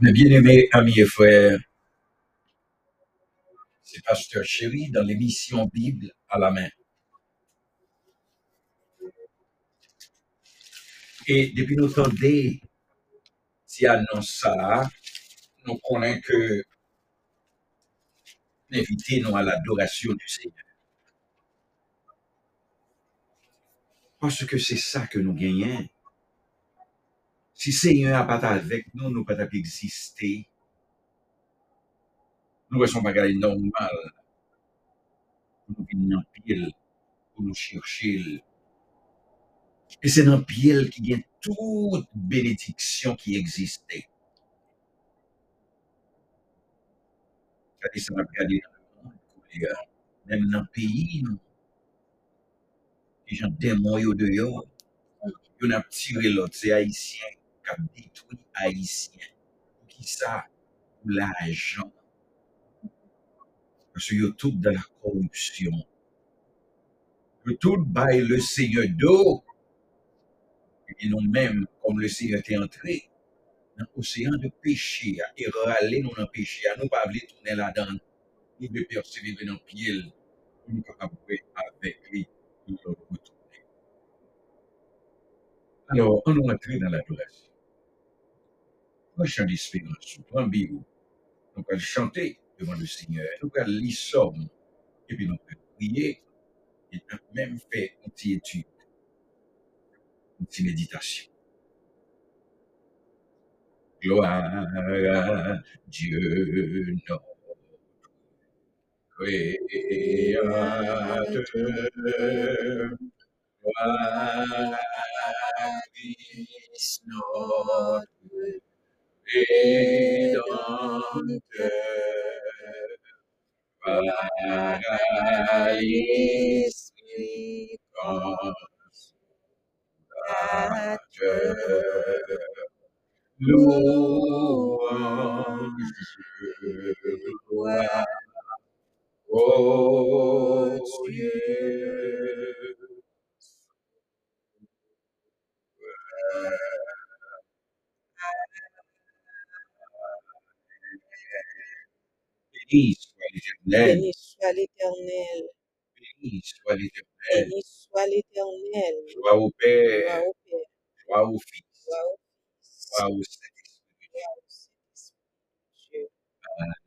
Mes bien-aimés amis et frères, c'est Pasteur Chéri dans l'émission Bible à la main. Et depuis notre temps si annonce ça, nous connaissons que inviter nous à l'adoration du Seigneur. Parce que c'est ça que nous gagnons. Si Seigneur n'a pas avec nous, nous ne pas exister. Nous ne sommes pas normal. Nous venons en pile pour nous chercher. Et c'est dans pile qu'il y a toute bénédiction qui existait. Kadi sa nagkali na kuliga. Même dans le pays, nous, les gens démons yo de yo, yo n'a tiré l'autre, c'est haïtien, qui a détruit haïtien. Qui ça? Pour l'argent. Parce yo tout dans la corruption. Yo tout le Seigneur d'eau. Et nous-mêmes, comme le Seigneur est entré, dans l'océan de péché, et râler nous dans le péché, à nous pas voulu tourner là-dedans, nous devons persévérer dans le pied, pour nous capables avec lui, pour nous retourner. Alors, on nous entrer dans l'adoration. Un chant d'espérance, un Bible, nous allons chanter devant le Seigneur, nous allons lire somme, et puis nous allons prier, et petite étude, une petite méditation. Gloire Dieu notre Créateur. Gloire Christ notre Rédempteur. Gloire à l'Esprit. Louange, gloire au Dieu. Béni soit l'éternel, Béni soit l'Éternel. béni soit l'éternel. Béni soit l'Éternel. Joie au Père, Gloire au Père, joie au Fils, gloire au Fils, joie au Au Saint-Esprit.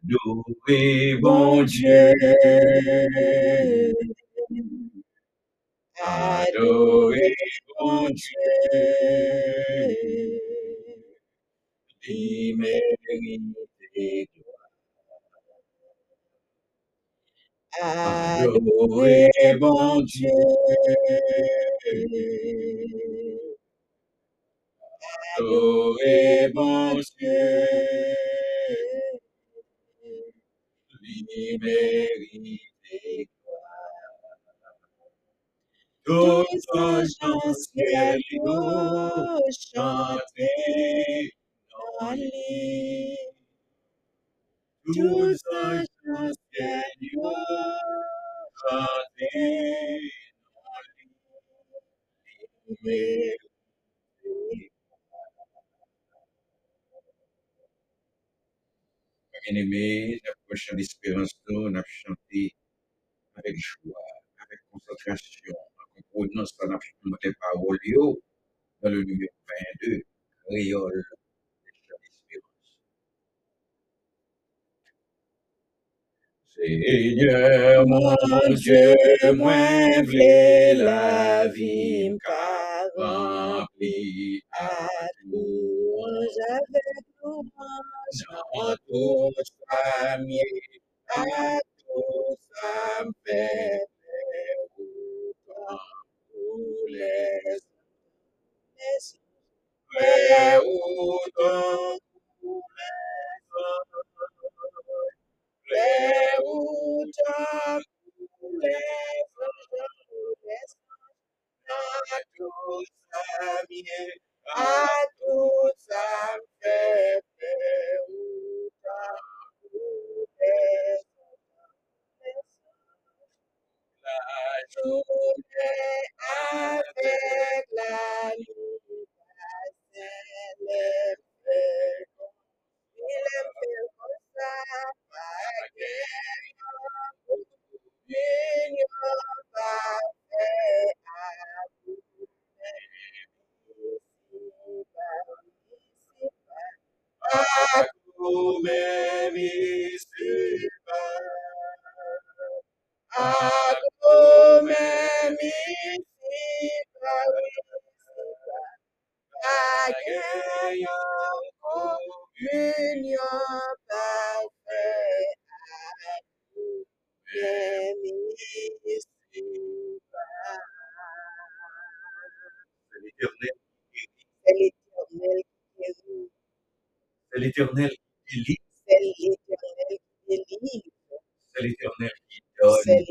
Adorez bon Dieu, adorez bon Dieu. Adorez Adorez bon Dieu, adorez bon Dieu, anges en ciel, oh, lui. Tous en ciel, oh, chantez Bien-aimés, la prochaine espérance, nous, on a chanté avec joie, avec concentration, en comprenance, on a chanté les paroles yo, dans le numéro 22, créole, d'espérance. Seigneur mon Dieu, moi la vie m'ka rempli à louange avec dans tout sa mienne, à tout ça me fait agréant communion parfait à vous même ici. C'est l'éternel qui guérit. C'est l'éternel qui guérit. C'est l'éternel qui délivre. C'est l'éternel qui délivre. C'est l'éternel qui donne.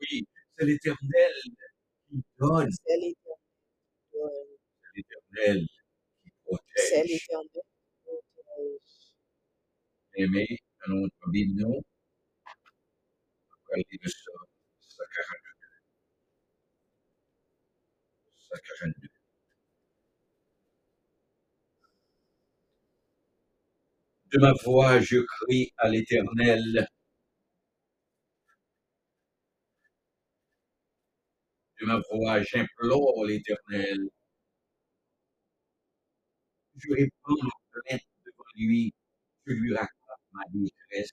Oui, c'est l'éternel qui donne. C'est l'éternel qui donne. L'éternel qui C'est protège. l'éternel qui protège. Aimé, notre Bible, nous, après le Psaume 142. 142. De ma voix, je crie à l'éternel. De ma voix, j'implore l'éternel. Je réponds ma plainte devant lui. Je lui raconte ma détresse.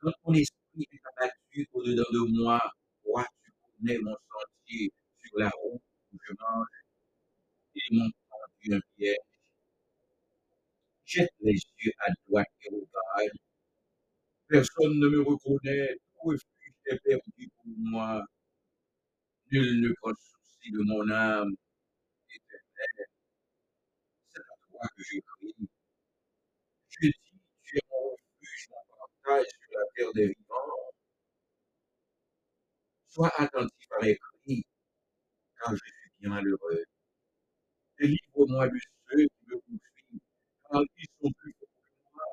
Quand mon esprit est abattu au-dedans de moi, toi, tu connais mon sentier sur la route où je mange et mon tendu un piège. Jette les yeux à droite et regarde. Personne ne me reconnaît. Refuge est perdu pour moi. Nul ne prend souci de mon âme. Éternel, que je crie. Je dis, tu es mon refuge, mon portail sur la terre des vivants. Sois attentif à mes cris, car je suis bien malheureux. Délivre-moi de ceux qui me poursuivent, car ils sont plus forts que moi.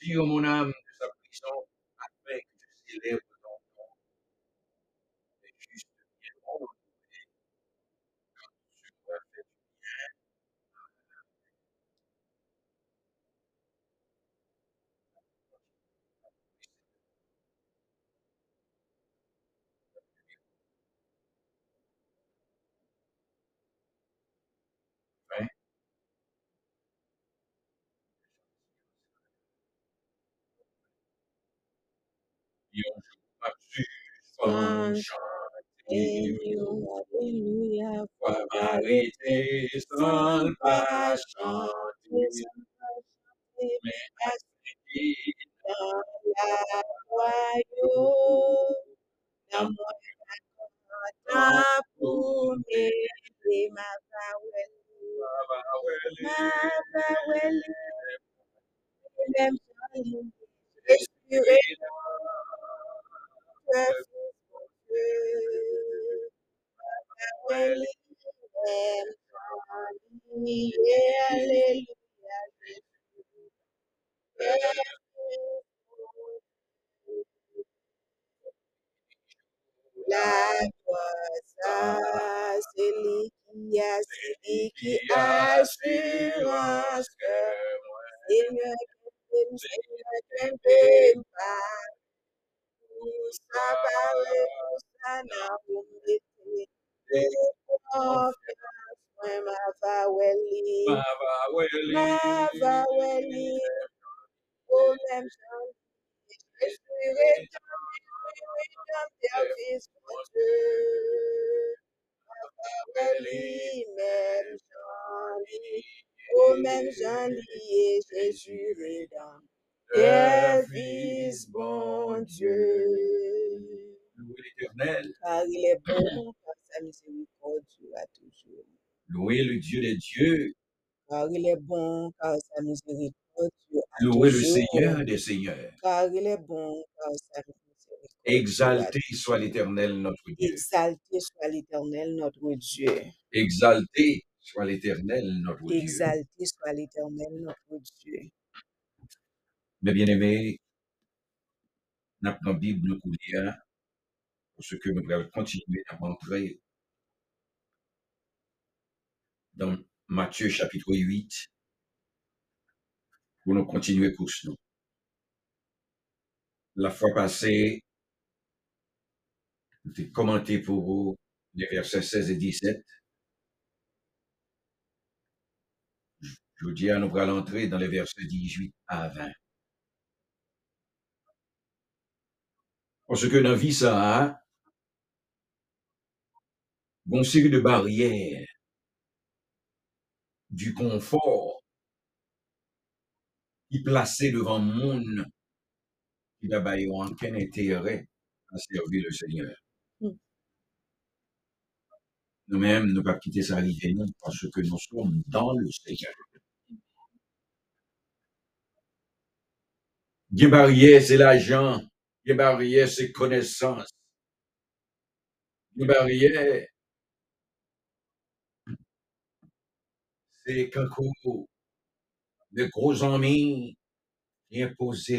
Tire mon âme de sa prison, afin que je célèbre ton nom. Les justes viendront me trouver, car tu m'as fait du bien. Fin. Et un jour absurde, sans chanter, Alléluia. Quoi m'arrêter sans ne pas chanter, mais accepter Dans la royaume, dans mon temps pour m'aider, ma vaweli, ma vaweli, même même jolie, Jésus rédempteur. Service, bon Dieu. Louez l'éternel, Car il est bon, car sa miséricorde durera toujours. louez le Dieu des dieux, Car il est bon, car sa miséricorde durera louez le toujours. Seigneur des seigneurs. Car il est bon, car sa miséricorde Exalté soit l'éternel notre Dieu. Exalté soit l'Éternel notre Dieu. Exalté soit l'éternel notre Dieu. Exalté soit l'Éternel notre Dieu. Mes bien-aimés, N'a pran Bible nous koulia, pour ce que nous allons continuer à rentrer dans Matthieu chapitre 8, pour nous continuer pour nous. La fois passée, j'ai commenté pour vous les versets 16 et 17. Je vous dis à nous allons entrer dans les versets 18 à 20. Parce que dans la vie, ça a une série de barrières, du confort qui placé devant le monde qui n'a pas eu aucun intérêt à servir le Seigneur. Mm. Nous-mêmes, nous ne pas quitter ça arriver parce que nous sommes dans le Seigneur. Des barrières, c'est l'argent. Barrières, c'est connaissance. Barrières, c'est quand de gros amis qui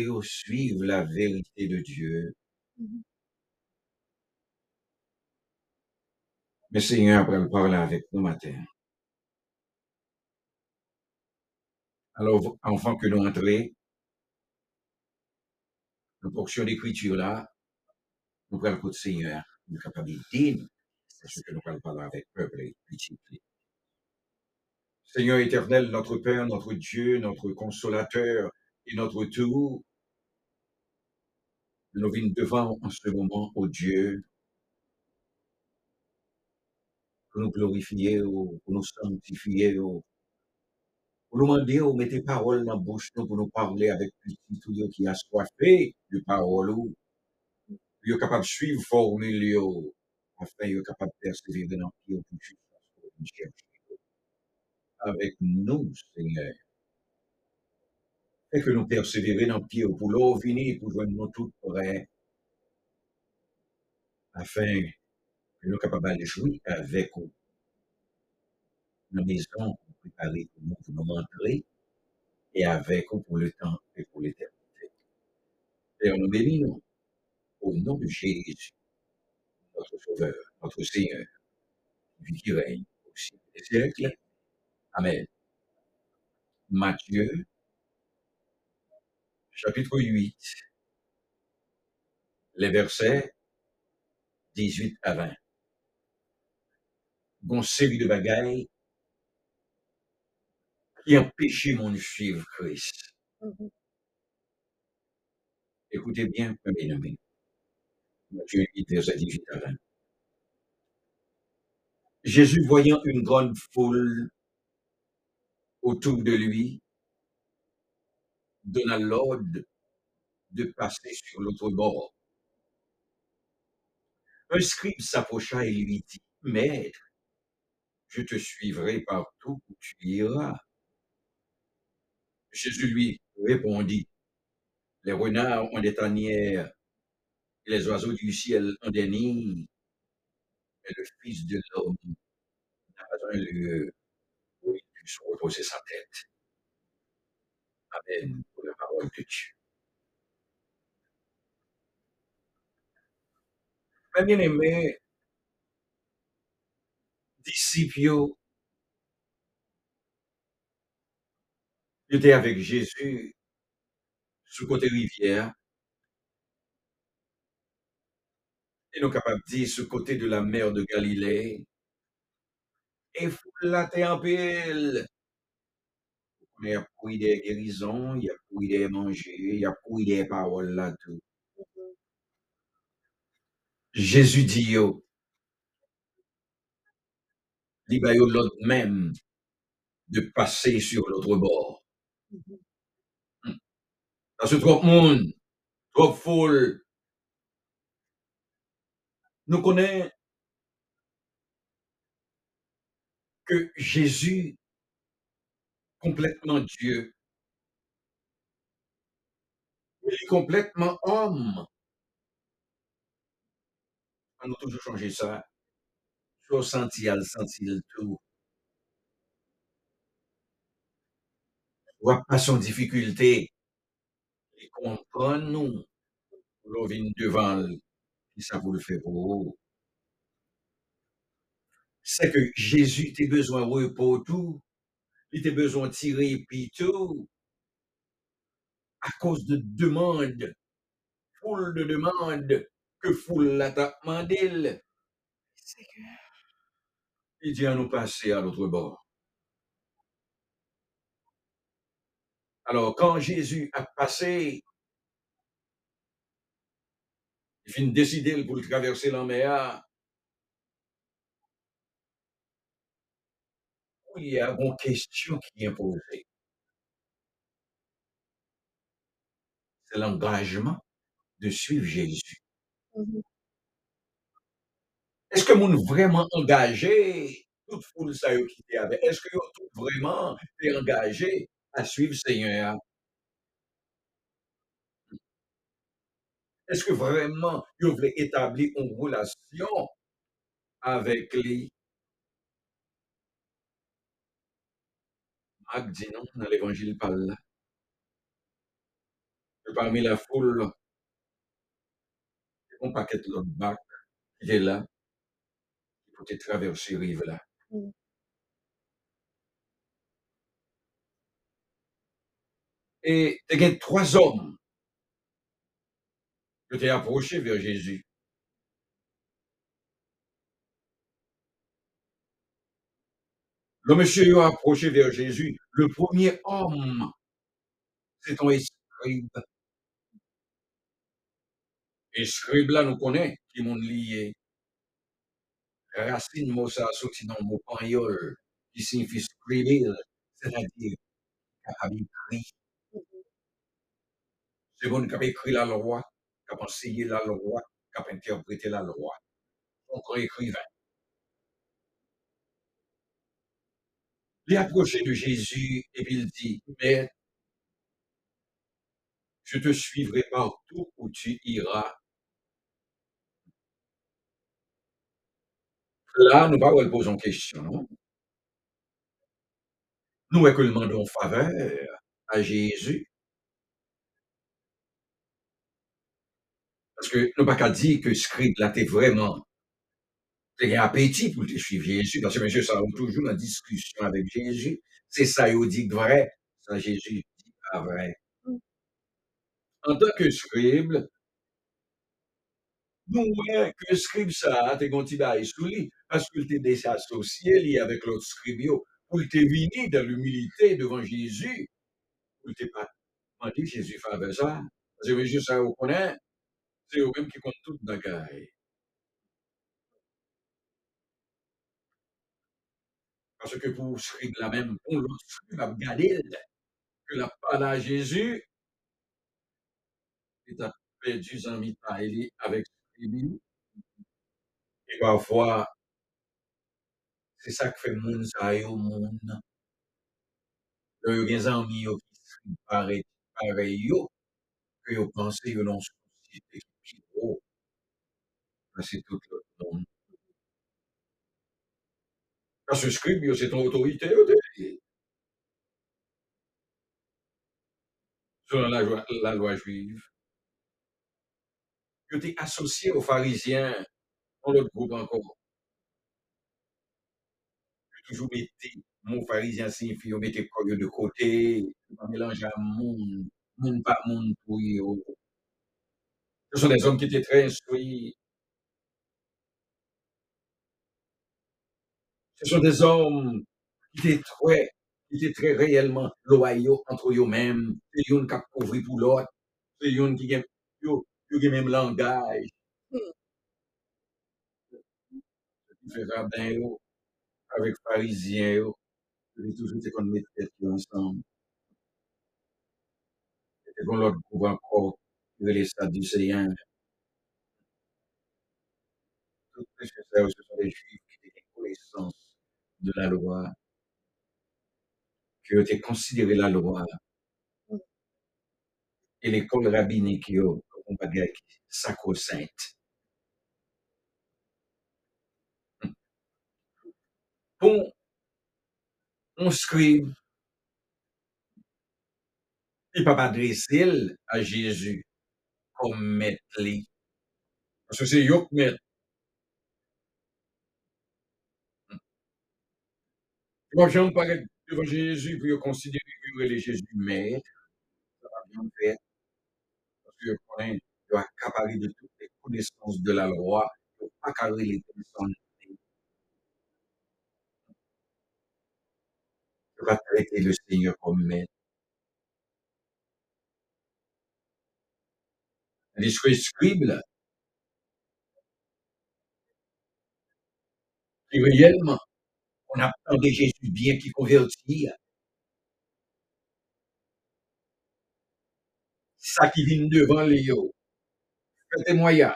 au suivre la vérité de Dieu. Mhm. Mais Seigneur, après le parler avec nous matin. Alors, enfant que nous entrons, la portion d'écriture là, nous prenons le Seigneur, nous capables de dire, c'est ce que nous allons parler avec peuple et petit. Seigneur éternel, notre Père, notre Dieu, notre consolateur et notre tout, nous venons devant en ce moment, au Dieu, pour nous glorifier, pour nous sanctifier, pour nous demander, de mettre paroles dans la bouche, nous, pour nous parler avec petit tout qui a soifé de parole, qui est capable de suivre formule, afin qu'il capable de persévérer dans le chercher avec nous, Seigneur. Et que nous persévérer dans le pied pour l'eau venir pour joindre nous tout prêts, afin que nous capables de jouer avec vous. Nos préparées pour nous, pour nous montrer, et avec vous pour le temps et pour l'éternité. Et nous bénissons au nom de Jésus, notre Sauveur, notre Seigneur, qui règne aussi des siècles. Amen. Matthieu, chapitre 8, les versets 18 à 20. Bon série de bagailles qui empêchent mon suivre Christ. Mhm. Écoutez bien, premier nommé. Matthieu 8, verset 18 à 20. Jésus, voyant une grande foule autour de lui, donna l'ordre de passer sur l'autre bord. Un scribe s'approcha et lui dit, Maître, je te suivrai partout où tu iras. Jésus lui répondit, Les renards ont des tanières, et les oiseaux du ciel ont des nids, mais le Fils de l'homme n'a pas un lieu où il puisse reposer sa tête. Amen pour la parole de Dieu. Mes bien-aimés, disciples, étaient avec Jésus sous côté rivière, et nous capables de dire sous côté de la mer de Galilée, et la terre en pile. Il y a pour des guérisons, il y a pour des manger, il y a pour des paroles là tout. Jésus dit yo, il l'autre même de passer sur l'autre bord. Parce que trop de monde, trop foule. Nous connaissons que Jésus, complètement Dieu, il est complètement homme. On a toujours changé ça. Soit senti, al senti tout. Voit pas son difficulté. Il comprend nous. vient devant, qui ça vous le fait pour vous? C'est que Jésus t'a besoin de repos tout, il t'a besoin de tirer puis tout, à cause de demandes, foule de demandes, que foule la demandé. Seigneur. Il dit à nous passer à l'autre bord. Alors, quand Jésus a passé, il finit de décider pour traverser la mer, il y a une question qui est posée. C'est l'engagement de suivre Jésus. Mhm. Est-ce que vous êtes vraiment engagé, toute foule ça y est qui avec, est-ce que vous êtes vraiment est engagé? À suivre Seigneur? Est-ce que vraiment vous voulez établir une relation avec lui? Marc dit non dans l'évangile par là? Parmi la foule, un paquet de l'autre bac qui est là, qui peut traverser rive là. Mm. Et il y a trois hommes qui étaient approchés vers Jésus. Le monsieur a approché vers Jésus. Le premier homme, c'est un scribe? Et scribe là, nous connaît, qui m'ont lié. Racine mot ça sorti dans mot qui signifie scribir, c'est-à-dire capable écrit. C'est bon qui a écrit la loi, qui a enseigné la loi, qui a interprété la loi. Un écrivain. Il est approché de Jésus et il dit, mais je te suivrai partout où tu iras. Là, nous ne posons une question, non? Nous que demandons faveur à Jésus. Parce que nous pas qu'à dire que script là, t'es vraiment, t'es un appétit pour te suivre Jésus. Parce que monsieur, ça va toujours en discussion avec Jésus. C'est ça, il dit vrai. Ça, Jésus dit pas vrai. Mm. En tant que scribe, nous voyons que scribe ça, t'es gonti bail sous lui, parce qu'il t'est désassocié lié avec l'autre scribe, yo, pour t'es venu dans l'humilité devant Jésus, pour t'es pas demandé Jésus fait ça. Parce que Jésus, ça, vous c'est eux-mêmes qui comptent toute bagaille. Parce que pour scribe la même, pour l'autre regardé que la parole à Jésus, il a perdu en mitaille avec scribe. Et parfois, c'est ça qui fait moun ça pareil, pareil yo, que yo pense yo non société qui gros. Ça, c'est tout le monde. Que scribe, yo, c'est ton autorité, selon la, loi- la loi juive. Yo t'es associé aux pharisiens, dans l'autre groupe encore. Yo toujours mettez, mon pharisien signifie, mettez quoi yo de côté, yo pas mélanger à moun, moun pas moun pour. Ce sont des hommes qui étaient très instruits. Ce sont des hommes qui étaient très, qui étaient très réellement loyaux entre eux-mêmes. C'est une qui a couvert pour l'autre. C'est une qui a, même langage. Qui fait rabbin, avec pharisiens. Ils toujours été qu'on tête yo ensemble. Et qu'on l'autre groupe encore, les Sadducéens. Tous les frères, ce sont des juifs qui étaient connaissance de la loi, qui ont été considérés la loi. Hmm. Et l'école rabbinique, yo, on va dire, sacro-sainte. Bon, on scribe, il peut pas adresser à Jésus met li. Parce que c'est yo qui met. Moi, j'aime paraître devant Jésus pour considérer que est Jésus maître. Ça va bien faire. Parce que il doit accaparer de toutes les connaissances de la loi. Il ne pas accaparer les connaissances. Il va traiter le Seigneur comme maître. Les scribes, qui réellement, on attendait Jésus bien qui convertit. Ça qui vient devant les yo. Un témoignage.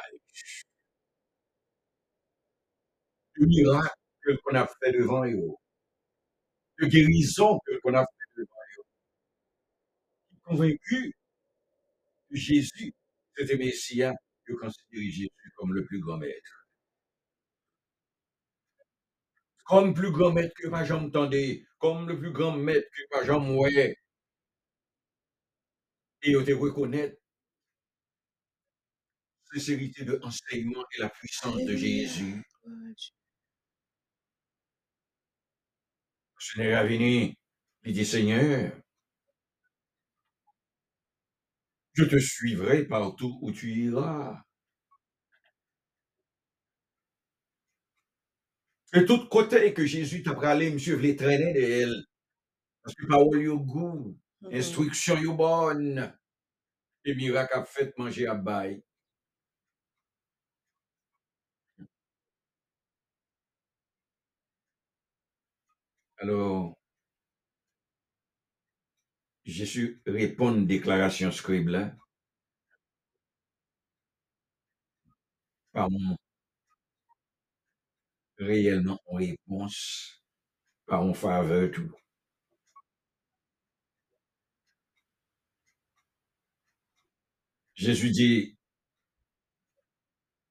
Le miracle qu'on a fait devant eux. De guérison qu'on a fait devant eux. Convaincu que Jésus, c'était Messia, que considérait Jésus comme le plus grand maître. Comme plus grand maître que pas jamais entendu, comme le plus grand maître que pas jamais voyé. Et on te reconnaître sincérité de enseignement et la puissance de Jésus. Seigneur a venu, il dit Seigneur, je te suivrai partout où tu iras. De tout côté que Jésus t'a parlé, monsieur, voulait traîner d'elle. Parce que parole yo goût, Mhm. instruction yo bonne, et miracle a fait manger à bail. Alors, Jésus répond une déclaration scribe là, par mon réellement en réponse, par en faveur tout. Jésus dit,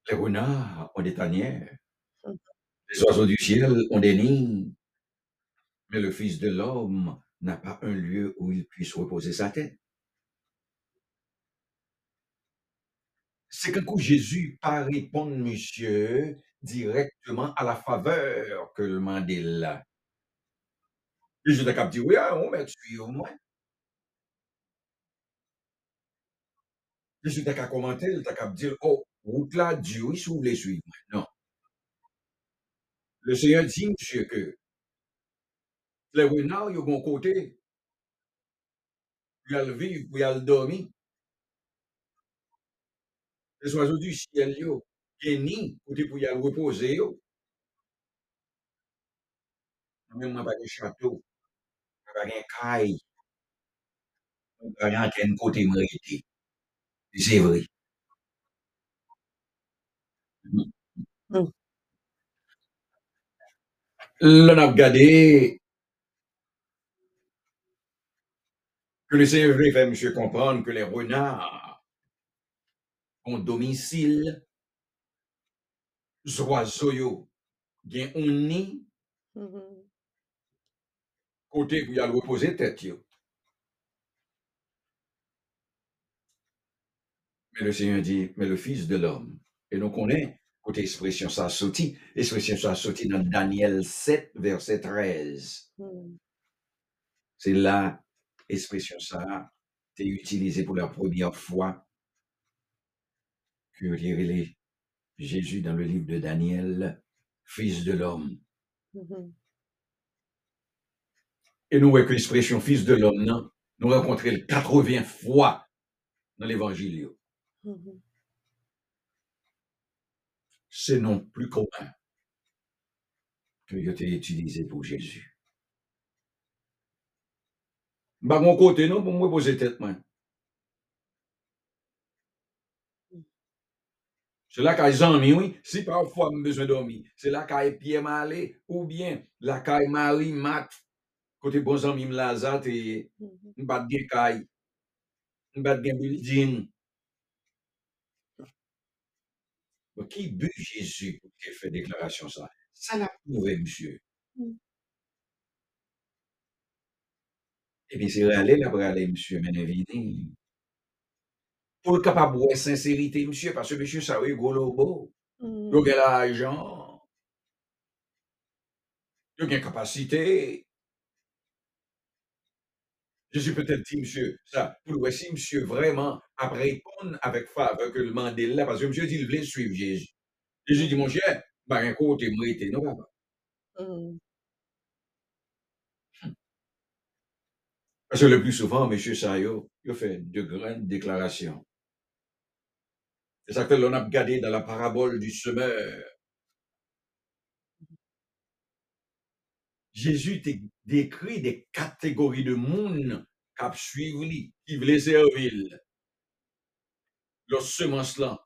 les renards ont des tanières, les oiseaux du ciel ont des nids, mais le Fils de l'homme n'a pas un lieu où il puisse reposer sa tête. C'est qu'un coup Jésus pas répondre, monsieur, directement à la faveur que le Mandela. Jésus t'a dit, oui, ah, on tué au moins. Jésus t'a qu'à commenter, il t'a qu'à dire, oh, route là, Dieu, oui, si vous voulez suivre. Non. Le Seigneur dit, monsieur, que les renards, ils ont bon côté, ils le vivre, ils le dormir. Les oiseaux du ciel, yo, ils ont ni, côté pour y aller reposer, yo. Même moi, pas de château, pas de caille, pas de côté mérité. C'est vrai. Mm. L'on a regardé que le voulait faire monsieur comprendre que les renards ont domicile, oiseaux, yo, gen un nid, côté pour y aller reposer tête, yo. Mais le Seigneur dit, mais le Fils de l'homme, et donc on est, côté expression ça sorti, expression ça sorti dans Daniel 7, verset 13. Mhm. C'est là, expression ça, est utilisée pour la première fois que les Jésus dans le livre de Daniel, Fils de l'homme. Mhm. Et nous voyons que l'expression Fils de l'homme, non, nous rencontrons 80 fois dans l'évangile. Mhm. C'est non plus commun que été utilisé pour Jésus. Bah, mon côté, non, pour moi poser tête, moi. C'est là qu'il amis, oui. Si parfois j'ai besoin de dormir, c'est là qu'il Pierre Malé, ou bien là qu'il Marie Mat, côté bon ami Lazat et Mhm. m'bat bien caille, m'bat bien building. Mais Qui but Jésus pour qu'il fait déclaration ça? Ça l'a prouvé, monsieur. Et puis c'est allé là pour aller, monsieur, mais vini. Pour le capable de sincérité, monsieur, parce que monsieur, ça, oui, gros lobo. Mm. Il a l'argent. Il a une capacité. Jésus peut-être dit, monsieur, ça, pour le si monsieur vraiment a répondre avec faveur que le mandé là, parce que monsieur dit, il voulait suivre Jésus. Jésus dit, mon cher, bah, un côté, moi, été, non, papa. Mm. Parce que le plus souvent, monsieur Sayo, il fait de grandes déclarations. C'est ça que l'on a regardé dans la parabole du semeur. Jésus décrit des catégories de monde qui suivi lui, qui voulaient servir. Leur semence là,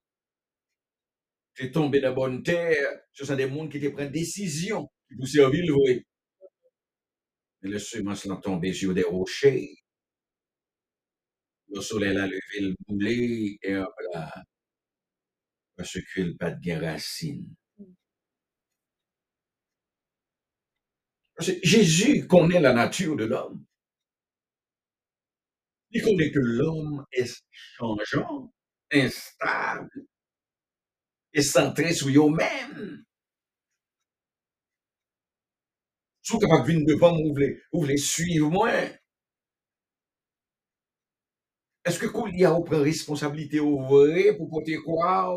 est tombé dans la bonne terre, ce sont des mondes qui te prennent décision pour servir le vrai. Mais le semence là tombé sur des rochers. Le soleil a levé le boulet et hop là. Parce que le pas de racine. Que Jésus connaît la nature de l'homme. Il connaît que l'homme est changeant, instable, et centré sur lui-même. Si vous êtes capable de venir devant, vous voulez, vous voulez suivre moi. Est-ce que quand il y a auprès responsabilité au vrai pour porter quoi?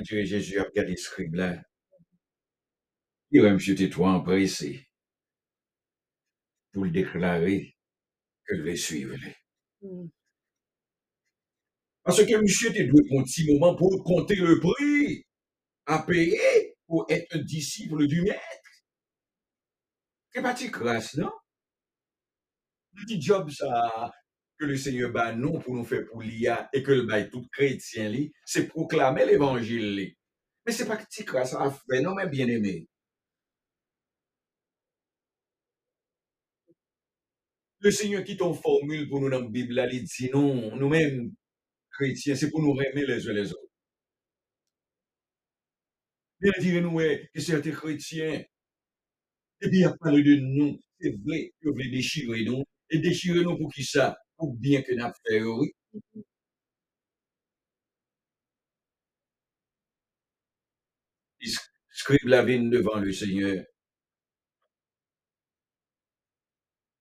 Dieu Jésus a regardé ce scribe là. Il va monsieur tais-toi empressé pour le déclarer que je vais suivre. Mm. Parce que monsieur te doit un petit moment pour compter le prix à payer pour être un disciple du maître. C'est pas grâce, non? Le petit job, ça, que le Seigneur bat nous pour nous faire pour l'IA et que le bail tout chrétien, c'est proclamer l'évangile. Mais c'est pas petit grâce à faire, non, mais bien aimé. Le Seigneur qui ton formule pour nous dans la Bible, il dit non, nous-mêmes, chrétiens, c'est pour nous aimer les uns les autres. Bien dire nous, ouais, que certains chrétiens, et bien, il a parlé de nous, c'est vrai, vous voulez déchirer nous, et déchirer nous pour qui ça? Pour bien que nous fait, oui. Il scribe la vigne devant le Seigneur.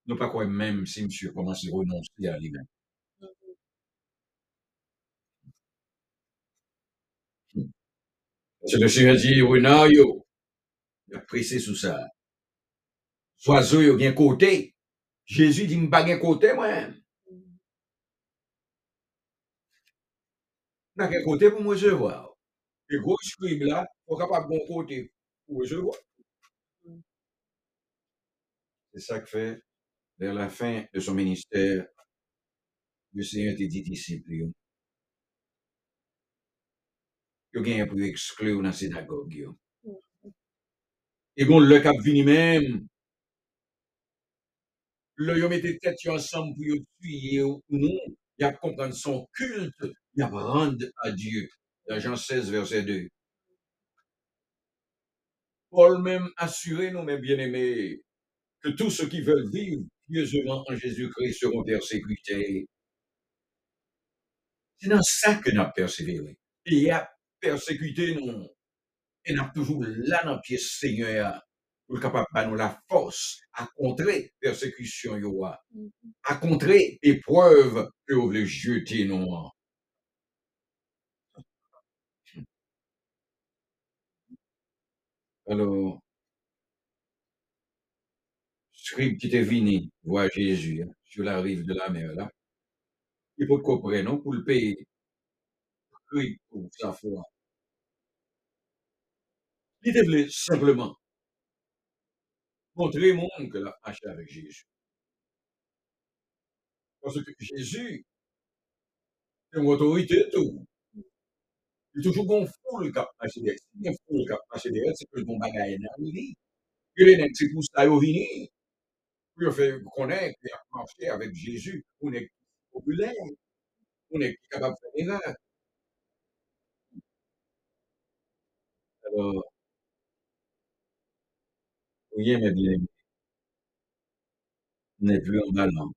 Nous pas quoi même si monsieur commence à renoncer à lui-même. Parce que le Seigneur dit, renard, yo, il a pressé sous ça. Oiseau, yo, bien côté. Jésus dit, m'pas gen côté, moi. nan gen kote pou mwen jevwa. E gwo shkrib la, pou kapap bon kote pou mwen jevwa. Se sa k fe, ver la fin de son minister, le seyon te di disipli yo. Yo gen pou ekskle ou nan sinagog yo. E gon lè kap vini mèm, lè yo mette tèt yo ansam pou yo tuye ou nou, il a comprendre son culte, il a rendre à Dieu. Dans Jean 16, verset 2. Paul même assuré, nous, mes bien-aimés, que tous ceux qui veulent vivre pieusement en Jésus-Christ seront persécutés. C'est dans ça que nous avons persévéré. Et il a persécuté, nous. Et nous toujours là dans le pied Seigneur pour le capable de nous la force à contrer persécution. Mhm. à contrer épreuve que vous voulez jeter, nous. Alors, scribe qui était venu voir Jésus hein, sur la rive de la mer, là, il faut comprendre, non, pour le payer, pour sa foi. Il devait simplement au monde que la marché avec Jésus. Parce que Jésus, c'est une autorité, tout. Il est toujours bon foule qui a marché derrière. Si une foule qui a c'est que bon bagage est arrivé. Et les nègres, c'est pour ça qu'ils viennent. Puis on fait connaître a marché avec Jésus. On est populaire. On est capable de faire des miracles. Alors, rien, mes bien-aimés. N'est plus emballant.